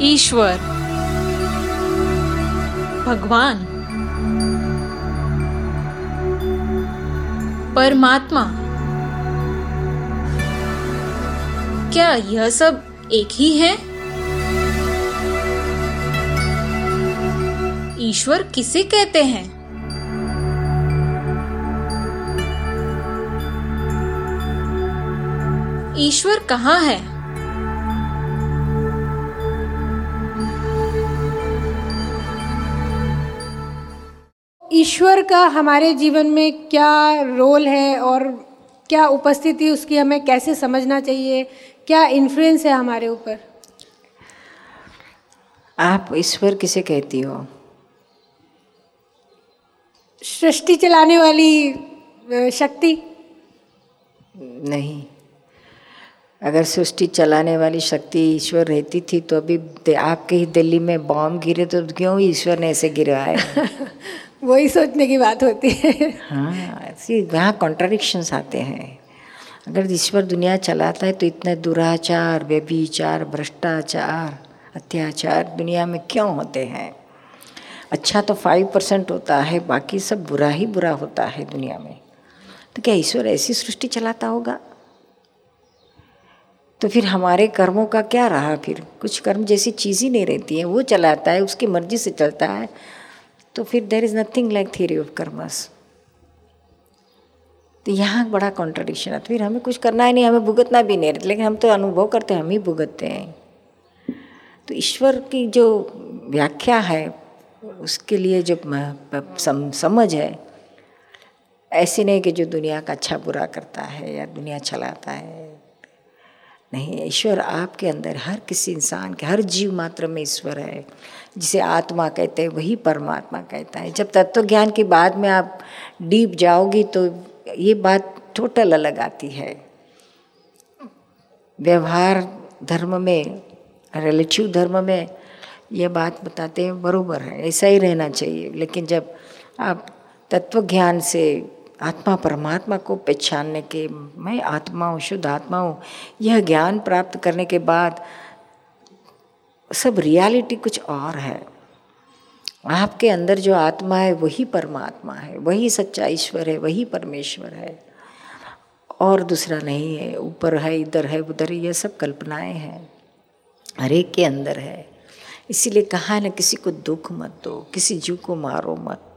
ईश्वर। भगवान। परमात्मा। क्या यह सब एक ही है? ईश्वर किसे कहते हैं? ईश्वर कहाँ है? ईश्वर का हमारे जीवन में क्या रोल है और क्या उपस्थिति उसकी हमें कैसे समझना चाहिए? क्या इन्फ्लुएंस है हमारे ऊपर? आप ईश्वर किसे कहती हो? सृष्टि चलाने वाली शक्ति? नहीं। अगर सृष्टि चलाने वाली शक्ति ईश्वर रहती थी तो अभी आपके ही दिल्ली में बॉम्ब गिरे तो क्यों ईश्वर ने ऐसे गिराए? वही सोचने की बात होती है। हाँ वहाँ कॉन्ट्राडिक्शंस आते हैं। अगर ईश्वर दुनिया चलाता है तो इतने दुराचार, व्यभिचार, भ्रष्टाचार, अत्याचार दुनिया में क्यों होते हैं? अच्छा तो फाइव परसेंट होता है, बाकी सब बुरा ही बुरा होता है दुनिया में। तो क्या ईश्वर ऐसी सृष्टि चलाता होगा? तो फिर हमारे कर्मों का क्या रहा फिर? कुछ कर्म जैसी चीज़ ही नहीं रहती है, वो चलाता है, उसकी मर्ज़ी से चलता है। तो फिर there is nothing like theory of karmas तो यहाँ बड़ा कॉन्ट्रडिक्शन है। फिर हमें कुछ करना ही नहीं हमें भुगतना भी नहीं रहता लेकिन हम तो अनुभव करते हैं हम ही भुगतते हैं। तो ईश्वर की जो व्याख्या है उसके लिए जो सम, समझ है ऐसी नहीं कि जो दुनिया का अच्छा बुरा करता है या दुनिया चलाता है नहीं, ईश्वर आपके अंदर, हर किसी इंसान के, हर जीव मात्र में ईश्वर है। जिसे आत्मा कहते हैं, वही परमात्मा कहता है। जब तत्व ज्ञान की बाद में आप डीप जाओगी तो ये बात टोटल अलग आती है। व्यवहार धर्म में रिलेटिव धर्म में ये बात बताते हैं, बरोबर है, ऐसा ही रहना चाहिए। लेकिन जब आप तत्व ज्ञान से आत्मा परमात्मा को पहचानने के, मैं आत्मा हूँ, शुद्ध आत्मा हूँ, यह ज्ञान प्राप्त करने के बाद सब रियलिटी कुछ और है। आपके अंदर जो आत्मा है, वही परमात्मा है, वही सच्चा ईश्वर है, वही परमेश्वर है। और दूसरा नहीं है, ऊपर है, इधर है, उधर यह सब कल्पनाएँ हैं, हर एक के अंदर है। इसीलिए कहा है ना किसी को दुख मत दो, किसी जीव को मारो मत।